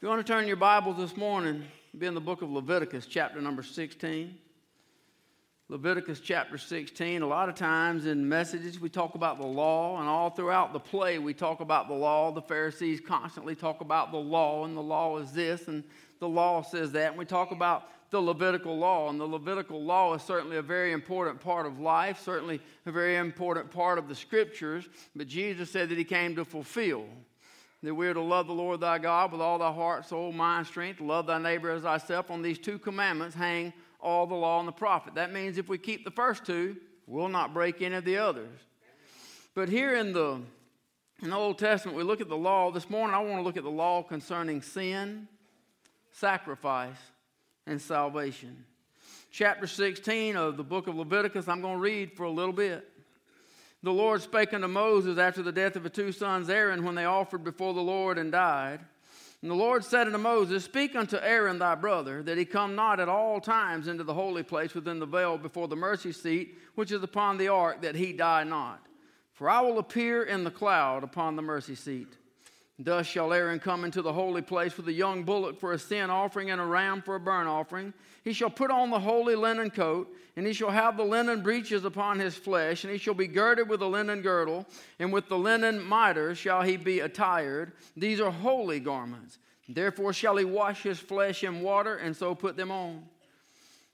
If you want to turn your Bibles this morning, be in the book of Leviticus, chapter number 16. Leviticus chapter 16. A lot of times in messages we talk about the law, and all throughout the play we talk about the law. The Pharisees constantly talk about the law, and the law is this, and the law says that. And we talk about the Levitical law, and the Levitical law is certainly a very important part of life, certainly a very important part of the scriptures. But Jesus said that He came to fulfill that we are to love the Lord thy God with all thy heart, soul, mind, strength, love thy neighbor as thyself. On these two commandments hang all the law and the prophet. That means if we keep the first two, we'll not break any of the others. But here in the, in the Old Testament, we look at the law. This morning, I want to look at the law concerning sin, sacrifice, and salvation. Chapter 16 of the book of Leviticus, I'm going to read for a little bit. The Lord spake unto Moses after the death of his two sons Aaron when they offered before the Lord and died. And the Lord said unto Moses, Speak unto Aaron thy brother, that he come not at all times into the holy place within the veil before the mercy seat, which is upon the ark, that he die not. For I will appear in the cloud upon the mercy seat. Thus shall Aaron come into the holy place with a young bullock for a sin offering and a ram for a burnt offering. He shall put on the holy linen coat, and he shall have the linen breeches upon his flesh, and he shall be girded with a linen girdle, and with the linen mitre shall he be attired. These are holy garments. Therefore shall he wash his flesh in water, and so put them on.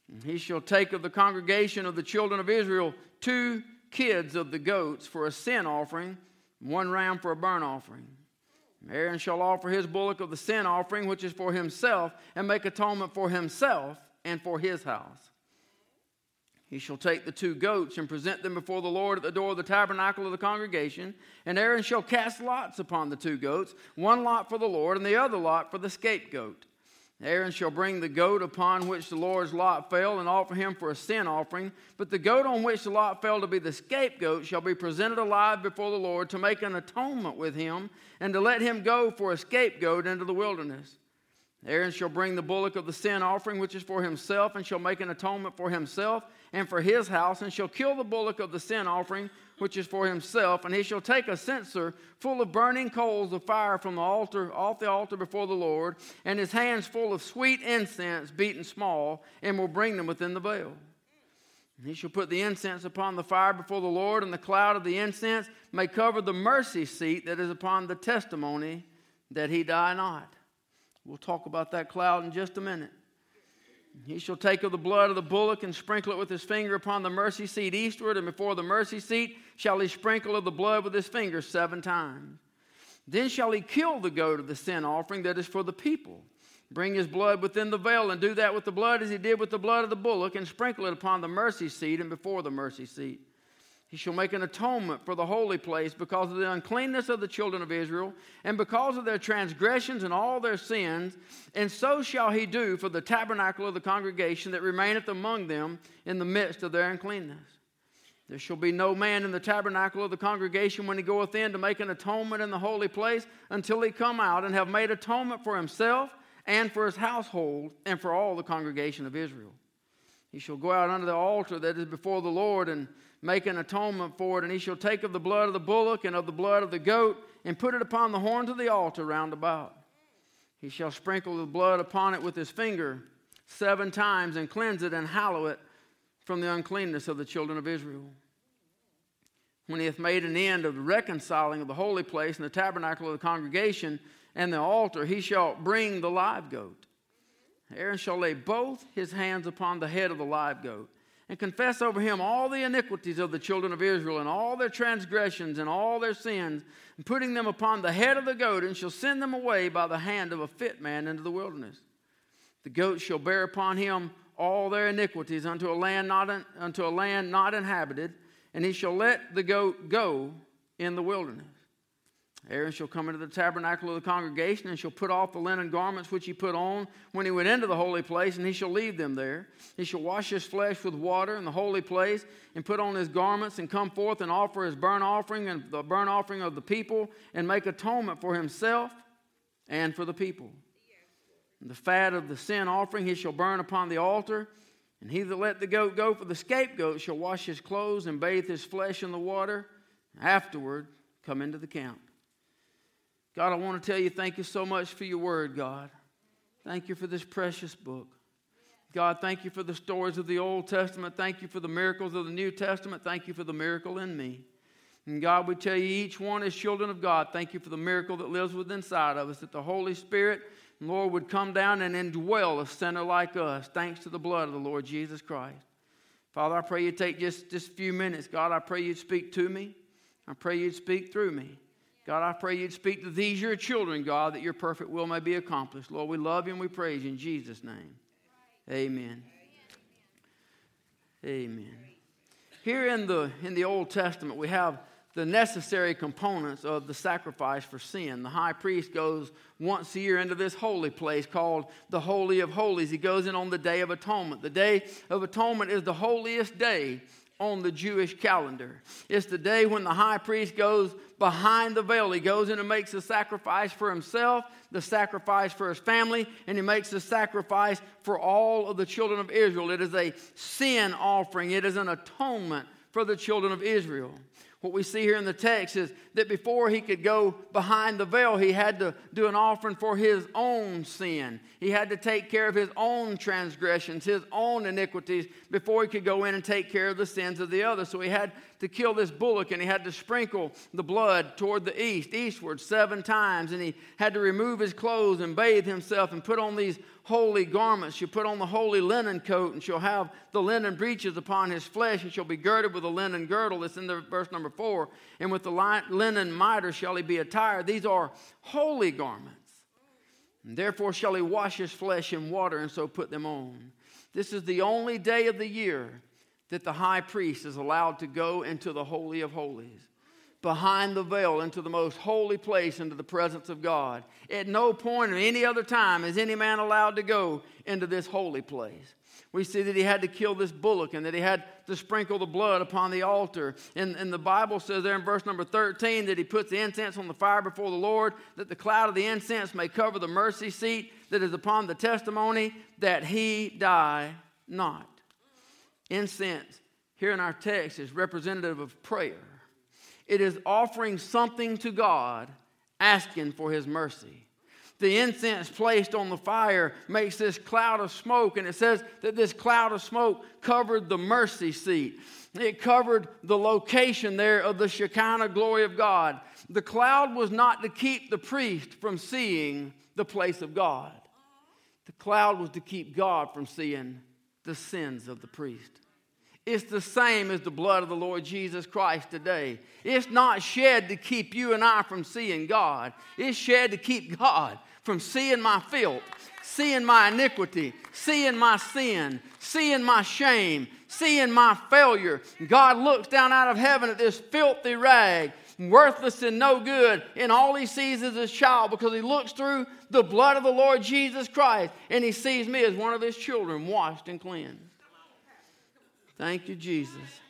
And he shall take of the congregation of the children of Israel two kids of the goats for a sin offering, one ram for a burnt offering. Aaron shall offer his bullock of the sin offering, which is for himself, and make atonement for himself and for his house. He shall take the two goats and present them before the Lord at the door of the tabernacle of the congregation. And Aaron shall cast lots upon the two goats, one lot for the Lord, and the other lot for the scapegoat. Aaron shall bring the goat upon which the Lord's lot fell and offer him for a sin offering. But the goat on which the lot fell to be the scapegoat shall be presented alive before the Lord to make an atonement with him and to let him go for a scapegoat into the wilderness. Aaron shall bring the bullock of the sin offering, which is for himself, and shall make an atonement for himself and for his house, and shall kill the bullock of the sin offering which is for himself, and he shall take a censer full of burning coals of fire from the altar, off the altar before the Lord, and his hands full of sweet incense beaten small, and will bring them within the veil. And he shall put the incense upon the fire before the Lord, and the cloud of the incense may cover the mercy seat that is upon the testimony that he die not. We'll talk about that cloud in just a minute. He shall take of the blood of the bullock and sprinkle it with his finger upon the mercy seat eastward, and before the mercy seat shall he sprinkle of the blood with his finger seven times. Then shall he kill the goat of the sin offering that is for the people. Bring his blood within the veil, and do that with the blood as he did with the blood of the bullock, and sprinkle it upon the mercy seat and before the mercy seat. He shall make an atonement for the holy place because of the uncleanness of the children of Israel and because of their transgressions and all their sins. And so shall he do for the tabernacle of the congregation that remaineth among them in the midst of their uncleanness. There shall be no man in the tabernacle of the congregation when he goeth in to make an atonement in the holy place until he come out and have made atonement for himself and for his household and for all the congregation of Israel. He shall go out under the altar that is before the Lord and make an atonement for it. And he shall take of the blood of the bullock and of the blood of the goat and put it upon the horns of the altar round about. He shall sprinkle the blood upon it with his finger seven times and cleanse it and hallow it from the uncleanness of the children of Israel. When he hath made an end of the reconciling of the holy place and the tabernacle of the congregation and the altar, he shall bring the live goat. Aaron shall lay both his hands upon the head of the live goat and confess over him all the iniquities of the children of Israel and all their transgressions and all their sins, and putting them upon the head of the goat, and shall send them away by the hand of a fit man into the wilderness. The goat shall bear upon him all their iniquities unto a land not, unto a land not inhabited, and he shall let the goat go in the wilderness. Aaron shall come into the tabernacle of the congregation and shall put off the linen garments which he put on when he went into the holy place, and he shall leave them there. He shall wash his flesh with water in the holy place and put on his garments and come forth and offer his burnt offering and the burnt offering of the people and make atonement for himself and for the people. And the fat of the sin offering he shall burn upon the altar. And he that let the goat go for the scapegoat shall wash his clothes and bathe his flesh in the water. Afterward, come into the camp. God, I want to tell you thank you so much for your word, God. Thank you for this precious book. God, thank you for the stories of the Old Testament. Thank you for the miracles of the New Testament. Thank you for the miracle in me. And God, we tell you, each one is children of God. Thank you for the miracle that lives within inside of us, that the Holy Spirit, Lord, would come down and indwell a sinner like us, thanks to the blood of the Lord Jesus Christ. Father, I pray you take just, just a few minutes. God, I pray you'd speak to me. I pray you'd speak through me. God, I pray you'd speak to these, your children, God, that your perfect will may be accomplished. Lord, we love you and we praise you in Jesus' name. Amen. Amen. Here in the, in the Old Testament, we have the necessary components of the sacrifice for sin. The high priest goes once a year into this holy place called the Holy of Holies. He goes in on the Day of Atonement. The Day of Atonement is the holiest day on the Jewish calendar. It's the day when the high priest goes behind the veil. He goes in and makes a sacrifice for himself, the sacrifice for his family, and he makes a sacrifice for all of the children of Israel. It is a sin offering, it is an atonement for the children of Israel. What we see here in the text is that before he could go behind the veil, he had to do an offering for his own sin. He had to take care of his own transgressions, his own iniquities, before he could go in and take care of the sins of the other. So he had to kill this bullock and he had to sprinkle the blood toward the east, eastward, seven times. And he had to remove his clothes and bathe himself and put on these holy garments. She'll put on the holy linen coat, and she'll have the linen breeches upon his flesh, and she'll be girded with a linen girdle. That's in the verse number four. And with the linen mitre shall he be attired. These are holy garments. And therefore shall he wash his flesh in water, and so put them on. This is the only day of the year that the high priest is allowed to go into the Holy of Holies behind the veil into the most holy place, into the presence of God. At no point or any other time is any man allowed to go into this holy place. We see that he had to kill this bullock and that he had to sprinkle the blood upon the altar. And, and the Bible says there in verse number 13 that he puts the incense on the fire before the Lord, that the cloud of the incense may cover the mercy seat that is upon the testimony, that he die not. Incense, here in our text, is representative of prayer. It is offering something to God, asking for His mercy. The incense placed on the fire makes this cloud of smoke, and it says that this cloud of smoke covered the mercy seat. It covered the location there of the Shekinah glory of God. The cloud was not to keep the priest from seeing the place of God, the cloud was to keep God from seeing the sins of the priest. It's the same as the blood of the Lord Jesus Christ today. It's not shed to keep you and I from seeing God, it's shed to keep God from seeing my filth, seeing my iniquity, seeing my sin, seeing my shame, seeing my failure. God looks down out of heaven at this filthy rag, worthless and no good, and all he sees is his child because he looks through the blood of the Lord Jesus Christ and he sees me as one of his children, washed and cleansed. Thank you, Jesus.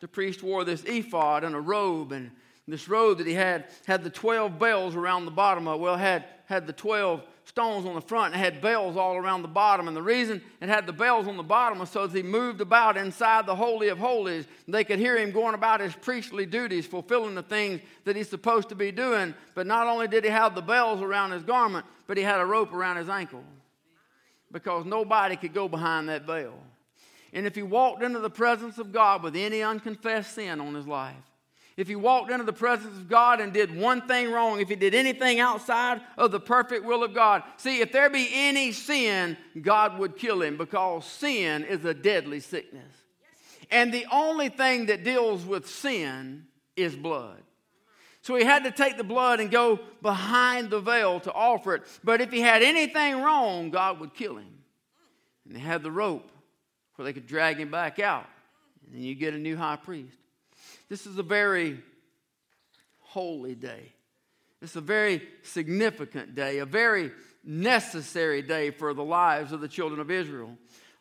The priest wore this ephod and a robe, and this robe that he had had the 12 bells around the bottom of it. Well, had, had the 12 stones on the front and had bells all around the bottom. And the reason it had the bells on the bottom was so as he moved about inside the Holy of Holies, they could hear him going about his priestly duties, fulfilling the things that he's supposed to be doing. But not only did he have the bells around his garment, but he had a rope around his ankle because nobody could go behind that veil. And if he walked into the presence of God with any unconfessed sin on his life, if he walked into the presence of God and did one thing wrong, if he did anything outside of the perfect will of God, see, if there be any sin, God would kill him because sin is a deadly sickness. And the only thing that deals with sin is blood. So he had to take the blood and go behind the veil to offer it. But if he had anything wrong, God would kill him. And they had the rope where they could drag him back out. And you get a new high priest. This is a very holy day. It's a very significant day, a very necessary day for the lives of the children of Israel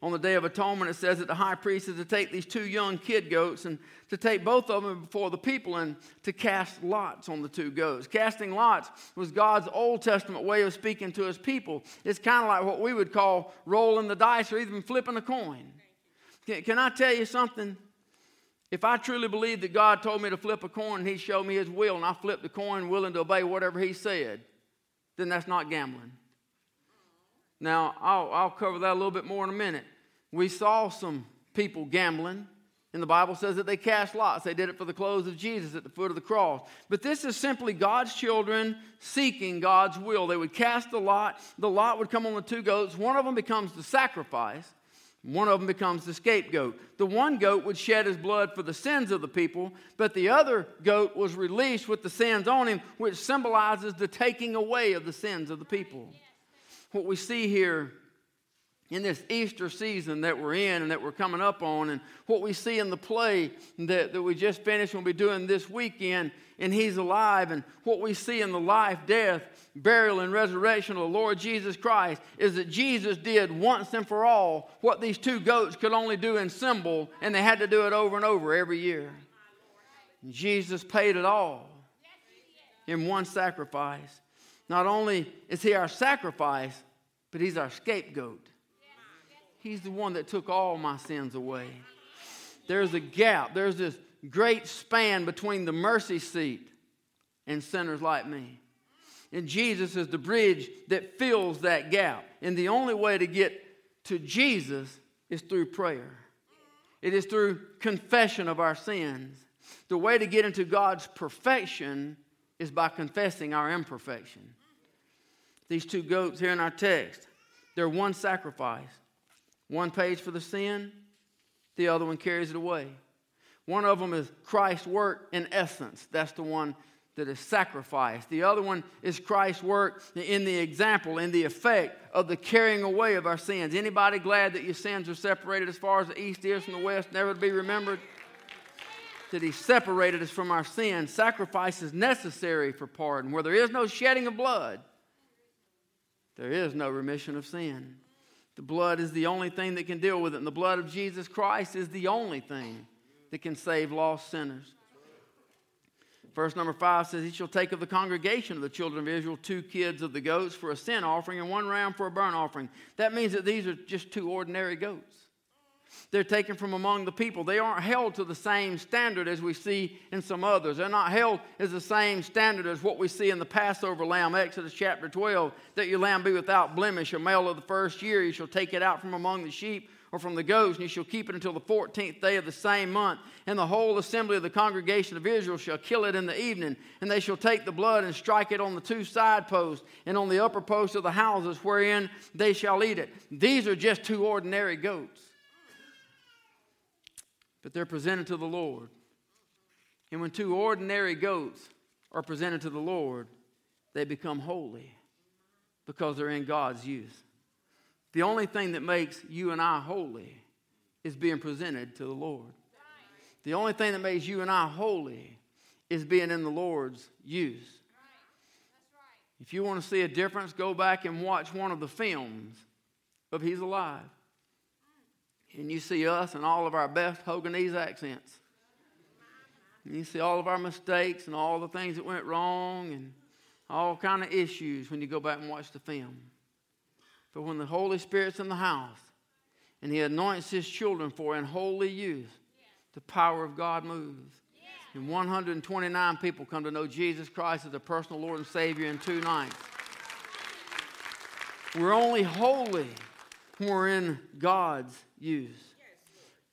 on the Day of Atonement, it says that the high priest is to take these two young kid goats and to take both of them before the people and to cast lots on the two goats. Casting lots was God's Old Testament way of speaking to his people. It's kind of like what we would call rolling the dice or even flipping a coin. Can, can I tell you something? If I truly believe that God told me to flip a coin and He showed me His will, and I flipped the coin willing to obey whatever He said, then that's not gambling. Now, I'll, I'll cover that a little bit more in a minute. We saw some people gambling, and the Bible says that they cast lots. They did it for the clothes of Jesus at the foot of the cross. But this is simply God's children seeking God's will. They would cast the lot, the lot would come on the two goats. One of them becomes the sacrifice, one of them becomes the scapegoat. The one goat would shed his blood for the sins of the people, but the other goat was released with the sins on him, which symbolizes the taking away of the sins of the people what we see here in this Easter season that we're in and that we're coming up on, and what we see in the play that, that we just finished and we'll be doing this weekend, and He's alive, and what we see in the life, death, burial, and resurrection of the Lord Jesus Christ is that Jesus did once and for all what these two goats could only do in symbol, and they had to do it over and over every year. Jesus paid it all in one sacrifice. Not only is he our sacrifice, but he's our scapegoat. He's the one that took all my sins away. There's a gap, there's this great span between the mercy seat and sinners like me. And Jesus is the bridge that fills that gap. And the only way to get to Jesus is through prayer, it is through confession of our sins. The way to get into God's perfection is by confessing our imperfection. These two goats here in our text, they're one sacrifice. One pays for the sin, the other one carries it away. One of them is Christ's work in essence. That's the one that is sacrificed. The other one is Christ's work in the example, in the effect of the carrying away of our sins. Anybody glad that your sins are separated as far as the east is from the west, never to be remembered? that he separated us from our sins. Sacrifice is necessary for pardon. Where there is no shedding of blood, there is no remission of sin. The blood is the only thing that can deal with it, and the blood of Jesus Christ is the only thing that can save lost sinners. Verse number five says, He shall take of the congregation of the children of Israel two kids of the goats for a sin offering and one ram for a burnt offering. That means that these are just two ordinary goats. They're taken from among the people. They aren't held to the same standard as we see in some others. They're not held as the same standard as what we see in the Passover lamb, Exodus chapter 12, that your lamb be without blemish, a male of the first year. You shall take it out from among the sheep or from the goats, and you shall keep it until the 14th day of the same month. And the whole assembly of the congregation of Israel shall kill it in the evening. And they shall take the blood and strike it on the two side posts and on the upper posts of the houses wherein they shall eat it. These are just two ordinary goats but they're presented to the Lord. And when two ordinary goats are presented to the Lord, they become holy because they're in God's use. The only thing that makes you and I holy is being presented to the Lord. The only thing that makes you and I holy is being in the Lord's use. If you want to see a difference, go back and watch one of the films of He's Alive and you see us and all of our best Hoganese accents. And you see all of our mistakes and all the things that went wrong and all kind of issues when you go back and watch the film. But when the Holy Spirit's in the house and He anoints His children for in holy use, the power of God moves. And 129 people come to know Jesus Christ as a personal Lord and Savior in two nights. We're only holy when we're in God's use.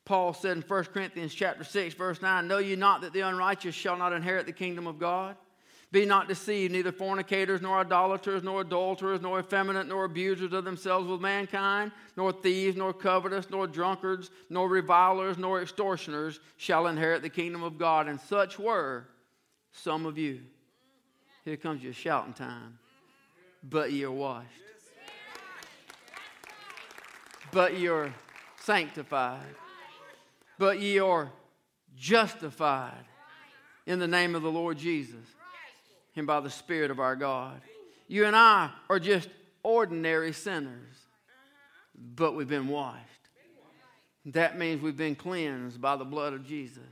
Paul said in 1 Corinthians chapter 6, verse 9, Know you not that the unrighteous shall not inherit the kingdom of God? Be not deceived, neither fornicators, nor idolaters, nor adulterers, nor effeminate, nor abusers of themselves with mankind, nor thieves, nor covetous, nor drunkards, nor revilers, nor extortioners shall inherit the kingdom of God. And such were some of you. Here comes your shouting time. But you're washed. But you're sanctified, but ye are justified in the name of the Lord Jesus and by the Spirit of our God. You and I are just ordinary sinners, but we've been washed. That means we've been cleansed by the blood of Jesus,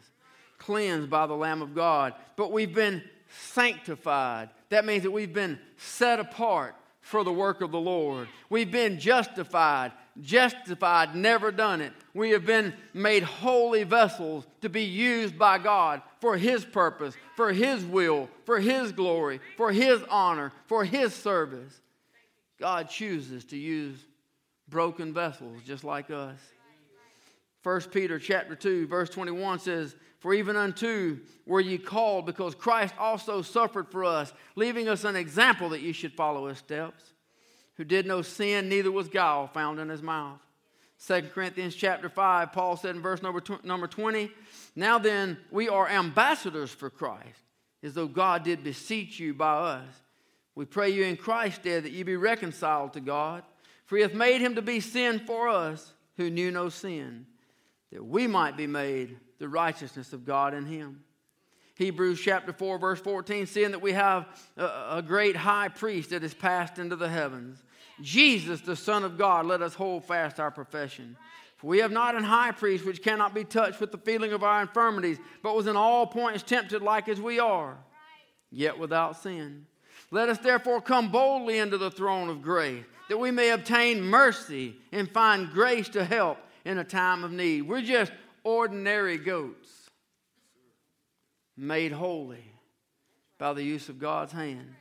cleansed by the Lamb of God, but we've been sanctified. That means that we've been set apart for the work of the Lord. We've been justified justified, never done it. We have been made holy vessels to be used by God for His purpose, for His will, for His glory, for His honor, for His service. God chooses to use broken vessels just like us. 1 Peter chapter 2 verse 21 says, "For even unto were ye called because Christ also suffered for us, leaving us an example that ye should follow his steps, who did no sin, neither was guile found in his mouth." 2 Corinthians chapter 5, Paul said in verse number, number 20, Now then, we are ambassadors for Christ, as though God did beseech you by us. We pray you in Christ's stead that you be reconciled to God. For he hath made him to be sin for us who knew no sin that we might be made the righteousness of God in him. Hebrews chapter 4, verse 14, seeing that we have a, a, great high priest that is passed into the heavens, Jesus, the Son of God, let us hold fast our profession. For we have not an high priest which cannot be touched with the feeling of our infirmities, but was in all points tempted like as we are, yet without sin. Let us therefore come boldly into the throne of grace, that we may obtain mercy and find grace to help in a time of need. We're just ordinary goats made holy by the use of God's hand.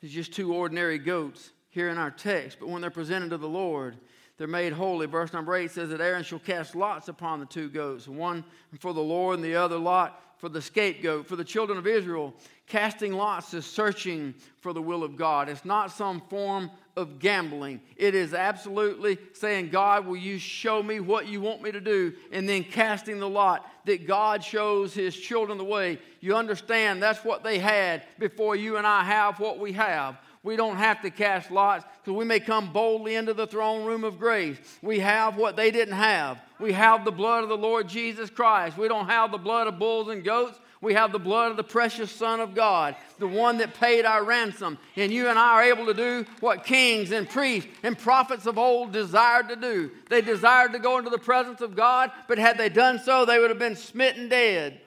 It's just two ordinary goats here in our text, but when they're presented to the Lord, they're made holy. Verse number 8 says that Aaron shall cast lots upon the two goats, one for the Lord and the other lot for the scapegoat. For the children of Israel, casting lots is searching for the will of God. It's not some form of gambling. It is absolutely saying, God, will you show me what you want me to do? And then casting the lot that God shows his children the way. You understand that's what they had before you and I have what we have. We don't have to cast lots because we may come boldly into the throne room of grace. We have what they didn't have. We have the blood of the Lord Jesus Christ. We don't have the blood of bulls and goats. We have the blood of the precious Son of God, the one that paid our ransom. And you and I are able to do what kings and priests and prophets of old desired to do. They desired to go into the presence of God, but had they done so, they would have been smitten dead.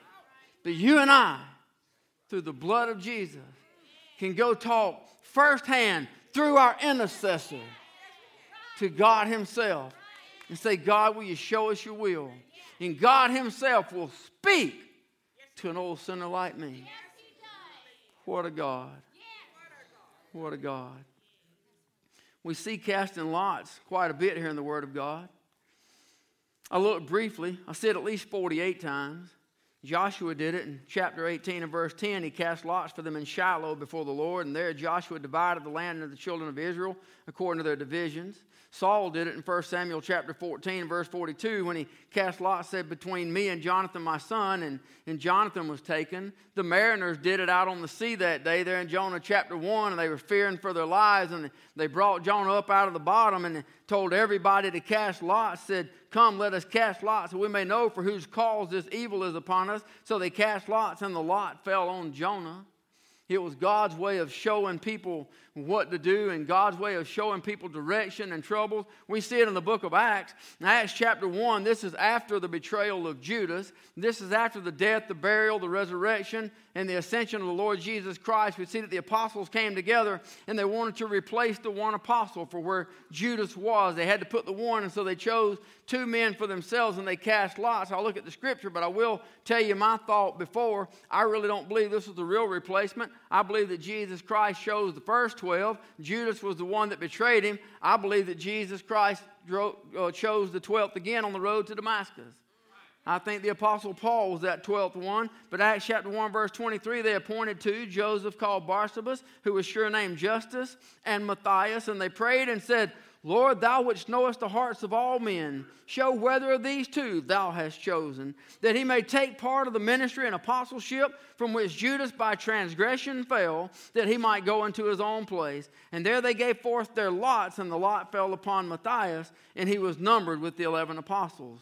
But you and I, through the blood of Jesus, can go talk firsthand through our intercessor to God Himself and say, God, will you show us your will? And God Himself will speak to an old sinner like me. What a God. What a God. We see casting lots quite a bit here in the Word of God. I looked briefly, I said at least 48 times. Joshua did it in chapter 18 and verse 10. He cast lots for them in Shiloh before the Lord, and there Joshua divided the land into the children of Israel according to their divisions. Saul did it in 1 Samuel chapter 14, verse 42, when he cast lots, said, Between me and Jonathan, my son, and, and Jonathan was taken. The mariners did it out on the sea that day there in Jonah chapter 1, and they were fearing for their lives, and they brought Jonah up out of the bottom and told everybody to cast lots, said, Come, let us cast lots, so we may know for whose cause this evil is upon us. So they cast lots, and the lot fell on Jonah. It was God's way of showing people what to do and God's way of showing people direction and troubles. We see it in the book of Acts. In Acts chapter 1, this is after the betrayal of Judas. This is after the death, the burial, the resurrection, and the ascension of the Lord Jesus Christ. We see that the apostles came together and they wanted to replace the one apostle for where Judas was. They had to put the one, and so they chose two men for themselves and they cast lots. I'll look at the scripture, but I will tell you my thought before. I really don't believe this was the real replacement. I believe that Jesus Christ chose the first 12. Judas was the one that betrayed him. I believe that Jesus Christ uh, chose the 12th again on the road to Damascus. I think the Apostle Paul was that 12th one. But Acts chapter 1, verse 23, they appointed two Joseph called Barsabas, who was sure named Justus, and Matthias. And they prayed and said, Lord, thou which knowest the hearts of all men, show whether of these two thou hast chosen, that he may take part of the ministry and apostleship from which Judas by transgression fell, that he might go into his own place. And there they gave forth their lots, and the lot fell upon Matthias, and he was numbered with the eleven apostles.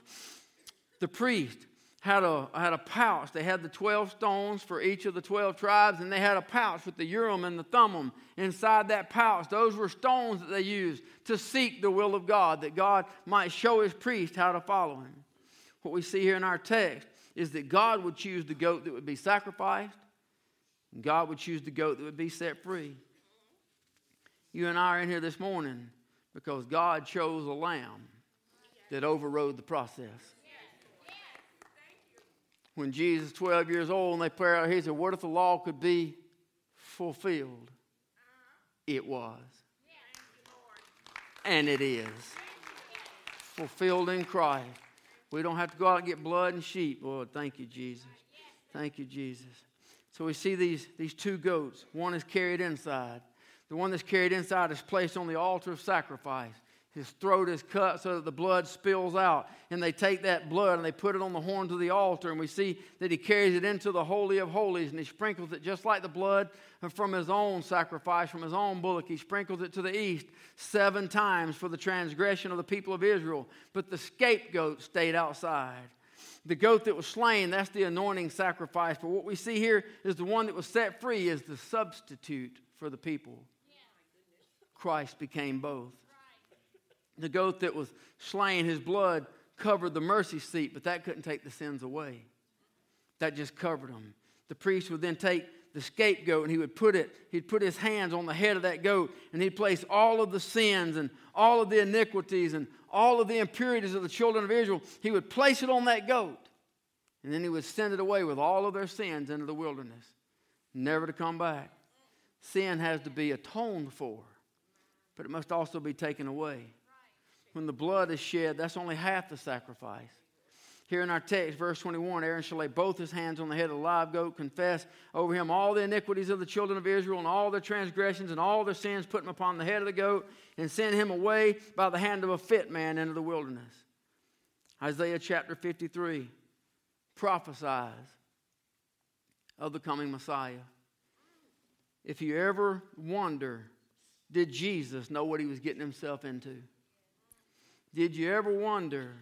The priest had a, had a pouch. They had the 12 stones for each of the 12 tribes, and they had a pouch with the Urim and the Thummim inside that pouch. Those were stones that they used to seek the will of God, that God might show his priest how to follow him. What we see here in our text is that God would choose the goat that would be sacrificed, and God would choose the goat that would be set free. You and I are in here this morning because God chose a lamb that overrode the process. When Jesus, 12 years old, and they prayed out, he said, What if the law could be fulfilled? It was. And it is. Fulfilled in Christ. We don't have to go out and get blood and sheep. Lord, thank you, Jesus. Thank you, Jesus. So we see these, these two goats. One is carried inside. The one that's carried inside is placed on the altar of sacrifice. His throat is cut so that the blood spills out. And they take that blood and they put it on the horns of the altar. And we see that he carries it into the Holy of Holies and he sprinkles it just like the blood from his own sacrifice, from his own bullock. He sprinkles it to the east seven times for the transgression of the people of Israel. But the scapegoat stayed outside. The goat that was slain, that's the anointing sacrifice. But what we see here is the one that was set free is the substitute for the people. Christ became both. The goat that was slain, his blood covered the mercy seat, but that couldn't take the sins away. That just covered them. The priest would then take the scapegoat and he would put it, he'd put his hands on the head of that goat and he'd place all of the sins and all of the iniquities and all of the impurities of the children of Israel. He would place it on that goat and then he would send it away with all of their sins into the wilderness, never to come back. Sin has to be atoned for, but it must also be taken away when the blood is shed, that's only half the sacrifice. Here in our text, verse 21, Aaron shall lay both his hands on the head of the live goat, confess over him all the iniquities of the children of Israel and all their transgressions and all their sins, put them upon the head of the goat, and send him away by the hand of a fit man into the wilderness. Isaiah chapter 53 prophesies of the coming Messiah. If you ever wonder, did Jesus know what he was getting himself into? Did you ever wonder,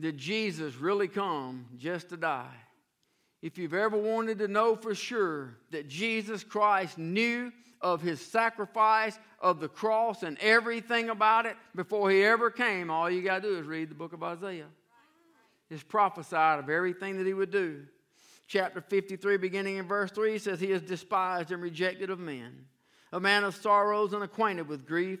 did Jesus really come just to die? If you've ever wanted to know for sure that Jesus Christ knew of his sacrifice of the cross and everything about it before he ever came, all you got to do is read the book of Isaiah. It's prophesied of everything that he would do. Chapter 53, beginning in verse 3, says, He is despised and rejected of men, a man of sorrows and acquainted with grief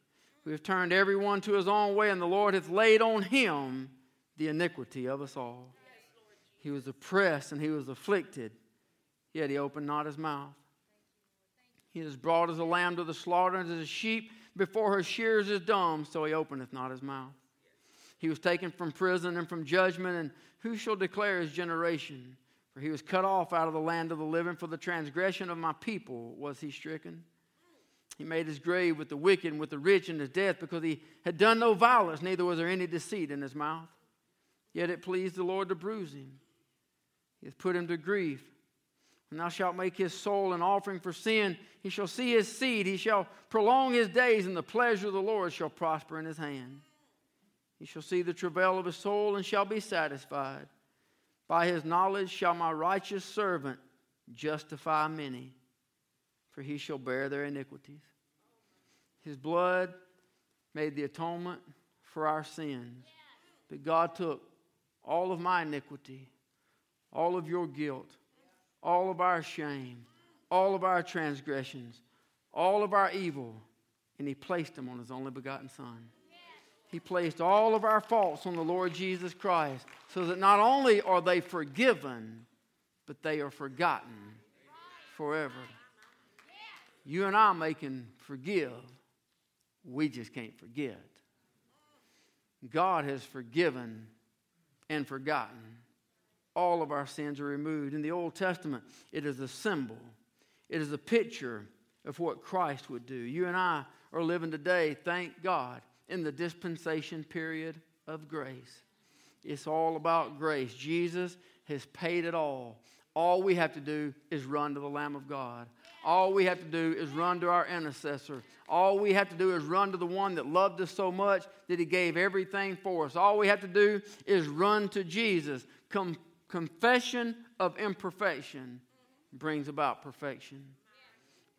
We have turned everyone to his own way, and the Lord hath laid on him the iniquity of us all. He was oppressed and he was afflicted, yet he opened not his mouth. He is brought as a lamb to the slaughter, and as a sheep before her shears is dumb, so he openeth not his mouth. He was taken from prison and from judgment, and who shall declare his generation? For he was cut off out of the land of the living, for the transgression of my people was he stricken. He made his grave with the wicked and with the rich in his death because he had done no violence, neither was there any deceit in his mouth. Yet it pleased the Lord to bruise him. He hath put him to grief. When thou shalt make his soul an offering for sin, he shall see his seed, he shall prolong his days, and the pleasure of the Lord shall prosper in his hand. He shall see the travail of his soul and shall be satisfied. By his knowledge shall my righteous servant justify many, for he shall bear their iniquities. His blood made the atonement for our sins. But God took all of my iniquity, all of your guilt, all of our shame, all of our transgressions, all of our evil, and He placed them on His only begotten Son. He placed all of our faults on the Lord Jesus Christ so that not only are they forgiven, but they are forgotten forever. You and I can forgive, we just can't forget. God has forgiven and forgotten. All of our sins are removed. In the Old Testament, it is a symbol, it is a picture of what Christ would do. You and I are living today, thank God, in the dispensation period of grace. It's all about grace. Jesus has paid it all. all we have to do is run to the Lamb of God. All we have to do is run to our intercessor. All we have to do is run to the one that loved us so much that he gave everything for us. All we have to do is run to Jesus. Com- confession of imperfection brings about perfection.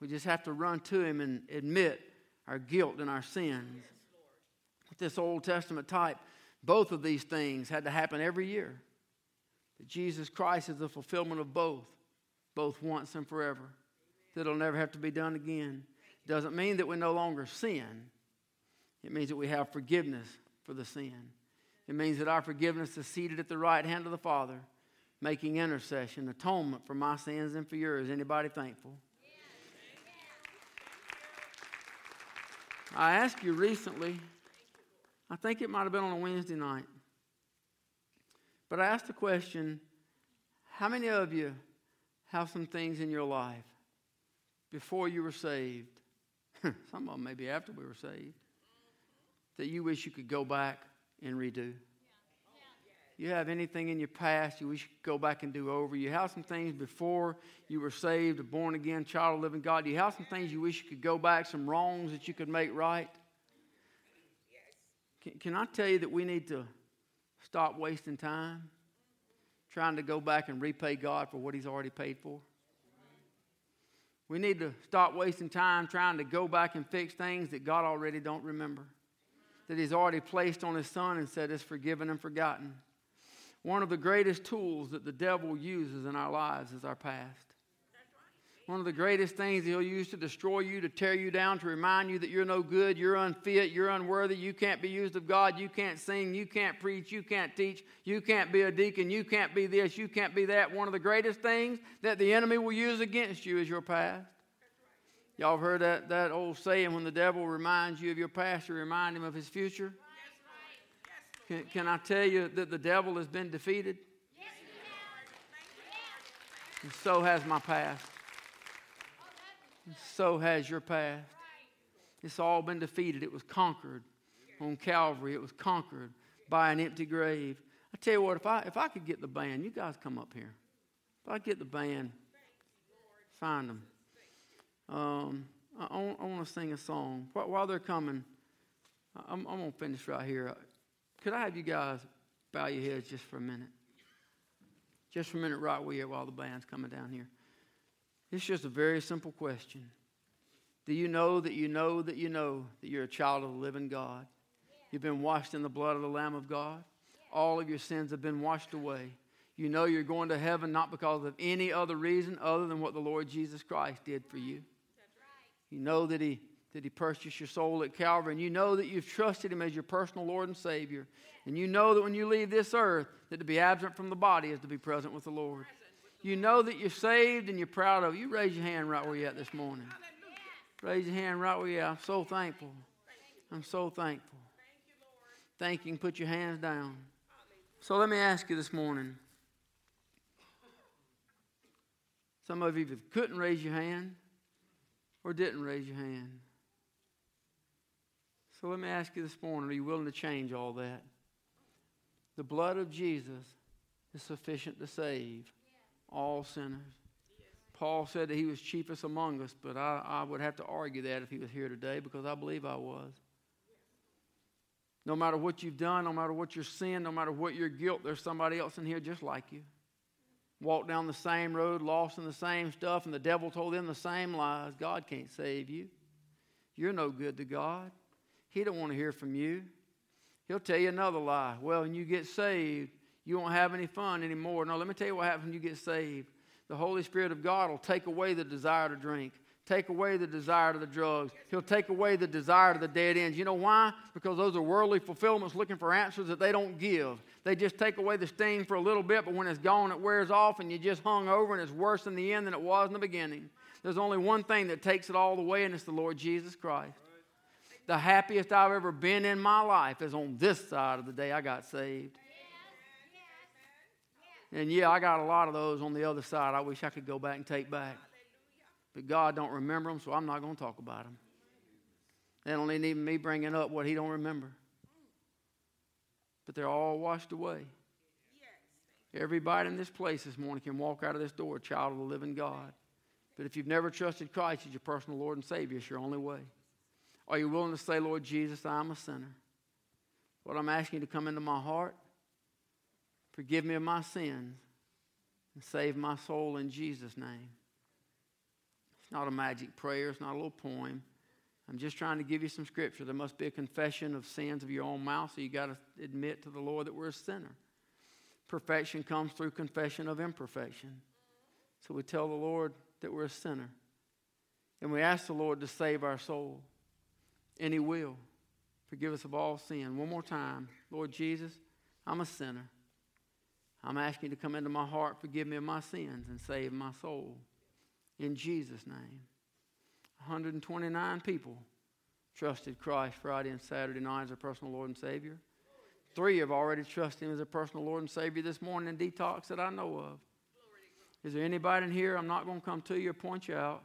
We just have to run to him and admit our guilt and our sins. With this Old Testament type, both of these things had to happen every year. That Jesus Christ is the fulfillment of both, both once and forever that it'll never have to be done again. Doesn't mean that we no longer sin. It means that we have forgiveness for the sin. It means that our forgiveness is seated at the right hand of the Father, making intercession, atonement for my sins and for yours. Anybody thankful? I asked you recently, I think it might have been on a Wednesday night, but I asked the question how many of you have some things in your life before you were saved, some of them maybe after we were saved, that you wish you could go back and redo? You have anything in your past you wish you could go back and do over? You have some things before you were saved, a born again child of living God. You have some things you wish you could go back, some wrongs that you could make right? Can, can I tell you that we need to stop wasting time trying to go back and repay God for what He's already paid for? We need to stop wasting time trying to go back and fix things that God already don't remember. That He's already placed on His Son and said is forgiven and forgotten. One of the greatest tools that the devil uses in our lives is our past. One of the greatest things he'll use to destroy you, to tear you down, to remind you that you're no good, you're unfit, you're unworthy, you can't be used of God, you can't sing, you can't preach, you can't teach, you can't be a deacon, you can't be this, you can't be that. One of the greatest things that the enemy will use against you is your past. Y'all have heard that, that old saying when the devil reminds you of your past, you remind him of his future? Can, can I tell you that the devil has been defeated? Yes, he has. And so has my past. So has your past. It's all been defeated. It was conquered on Calvary. It was conquered by an empty grave. I tell you what, if I if I could get the band, you guys come up here. If I get the band, find them. Um, I, I, want to sing a song. While they're coming, I'm, I'm going to finish right here. Could I have you guys bow your heads just for a minute? Just for a minute, right where you while the band's coming down here. It's just a very simple question. Do you know that you know that you know that you're a child of the living God? You've been washed in the blood of the Lamb of God. All of your sins have been washed away. You know you're going to heaven not because of any other reason other than what the Lord Jesus Christ did for you. You know that He that He purchased your soul at Calvary, and you know that you've trusted Him as your personal Lord and Savior. And you know that when you leave this earth, that to be absent from the body is to be present with the Lord you know that you're saved and you're proud of it, you raise your hand right where you're at this morning. Raise your hand right where you're at. I'm so thankful. I'm so thankful. Thank you. Put your hands down. So let me ask you this morning. Some of you couldn't raise your hand or didn't raise your hand. So let me ask you this morning are you willing to change all that? The blood of Jesus is sufficient to save all sinners. Paul said that he was chiefest among us, but I, I would have to argue that if he was here today because I believe I was. No matter what you've done, no matter what your sin, no matter what your guilt, there's somebody else in here just like you. Walked down the same road, lost in the same stuff, and the devil told them the same lies. God can't save you. You're no good to God. He don't want to hear from you. He'll tell you another lie. Well, when you get saved, you won't have any fun anymore. No, let me tell you what happens when you get saved. The Holy Spirit of God will take away the desire to drink, take away the desire to the drugs. He'll take away the desire to the dead ends. You know why? Because those are worldly fulfillments looking for answers that they don't give. They just take away the sting for a little bit, but when it's gone, it wears off, and you just hung over, and it's worse in the end than it was in the beginning. There's only one thing that takes it all the way, and it's the Lord Jesus Christ. The happiest I've ever been in my life is on this side of the day I got saved. And yeah, I got a lot of those on the other side I wish I could go back and take back. But God don't remember them, so I'm not going to talk about them. They don't need even me bringing up what he don't remember. But they're all washed away. Everybody in this place this morning can walk out of this door a child of the living God. But if you've never trusted Christ as your personal Lord and Savior, it's your only way. Are you willing to say, Lord Jesus, I'm a sinner? What I'm asking you to come into my heart, forgive me of my sins, and save my soul in Jesus' name. It's not a magic prayer, it's not a little poem. I'm just trying to give you some scripture. There must be a confession of sins of your own mouth, so you got to admit to the Lord that we're a sinner. Perfection comes through confession of imperfection. So we tell the Lord that we're a sinner. And we ask the Lord to save our soul. And He will. Forgive us of all sin. One more time. Lord Jesus, I'm a sinner. I'm asking you to come into my heart, forgive me of my sins, and save my soul. In Jesus' name. 129 people trusted Christ Friday and Saturday night as their personal Lord and Savior. Three have already trusted Him as their personal Lord and Savior this morning in detox that I know of. Is there anybody in here? I'm not going to come to you or point you out.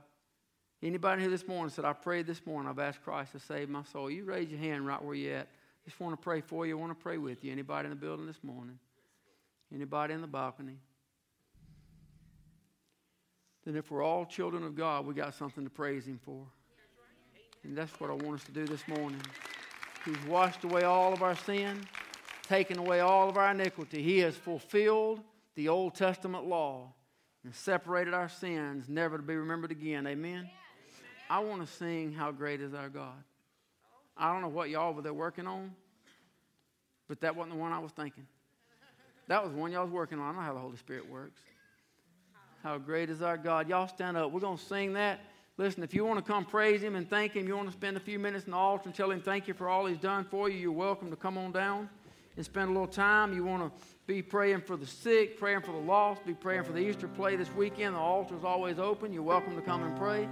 Anybody here this morning said, I prayed this morning, I've asked Christ to save my soul. You raise your hand right where you're at. Just want to pray for you. I want to pray with you. Anybody in the building this morning? Anybody in the balcony? Then, if we're all children of God, we got something to praise Him for. And that's what I want us to do this morning. He's washed away all of our sin, taken away all of our iniquity. He has fulfilled the Old Testament law and separated our sins, never to be remembered again. Amen? I want to sing How Great is Our God. I don't know what y'all were there working on, but that wasn't the one I was thinking. That was one y'all was working on. I know how the Holy Spirit works. How great is our God. Y'all stand up. We're going to sing that. Listen, if you want to come praise Him and thank Him, you want to spend a few minutes in the altar and tell Him thank you for all He's done for you, you're welcome to come on down and spend a little time. You want to be praying for the sick, praying for the lost, be praying for the Easter play this weekend. The altar is always open. You're welcome to come and pray.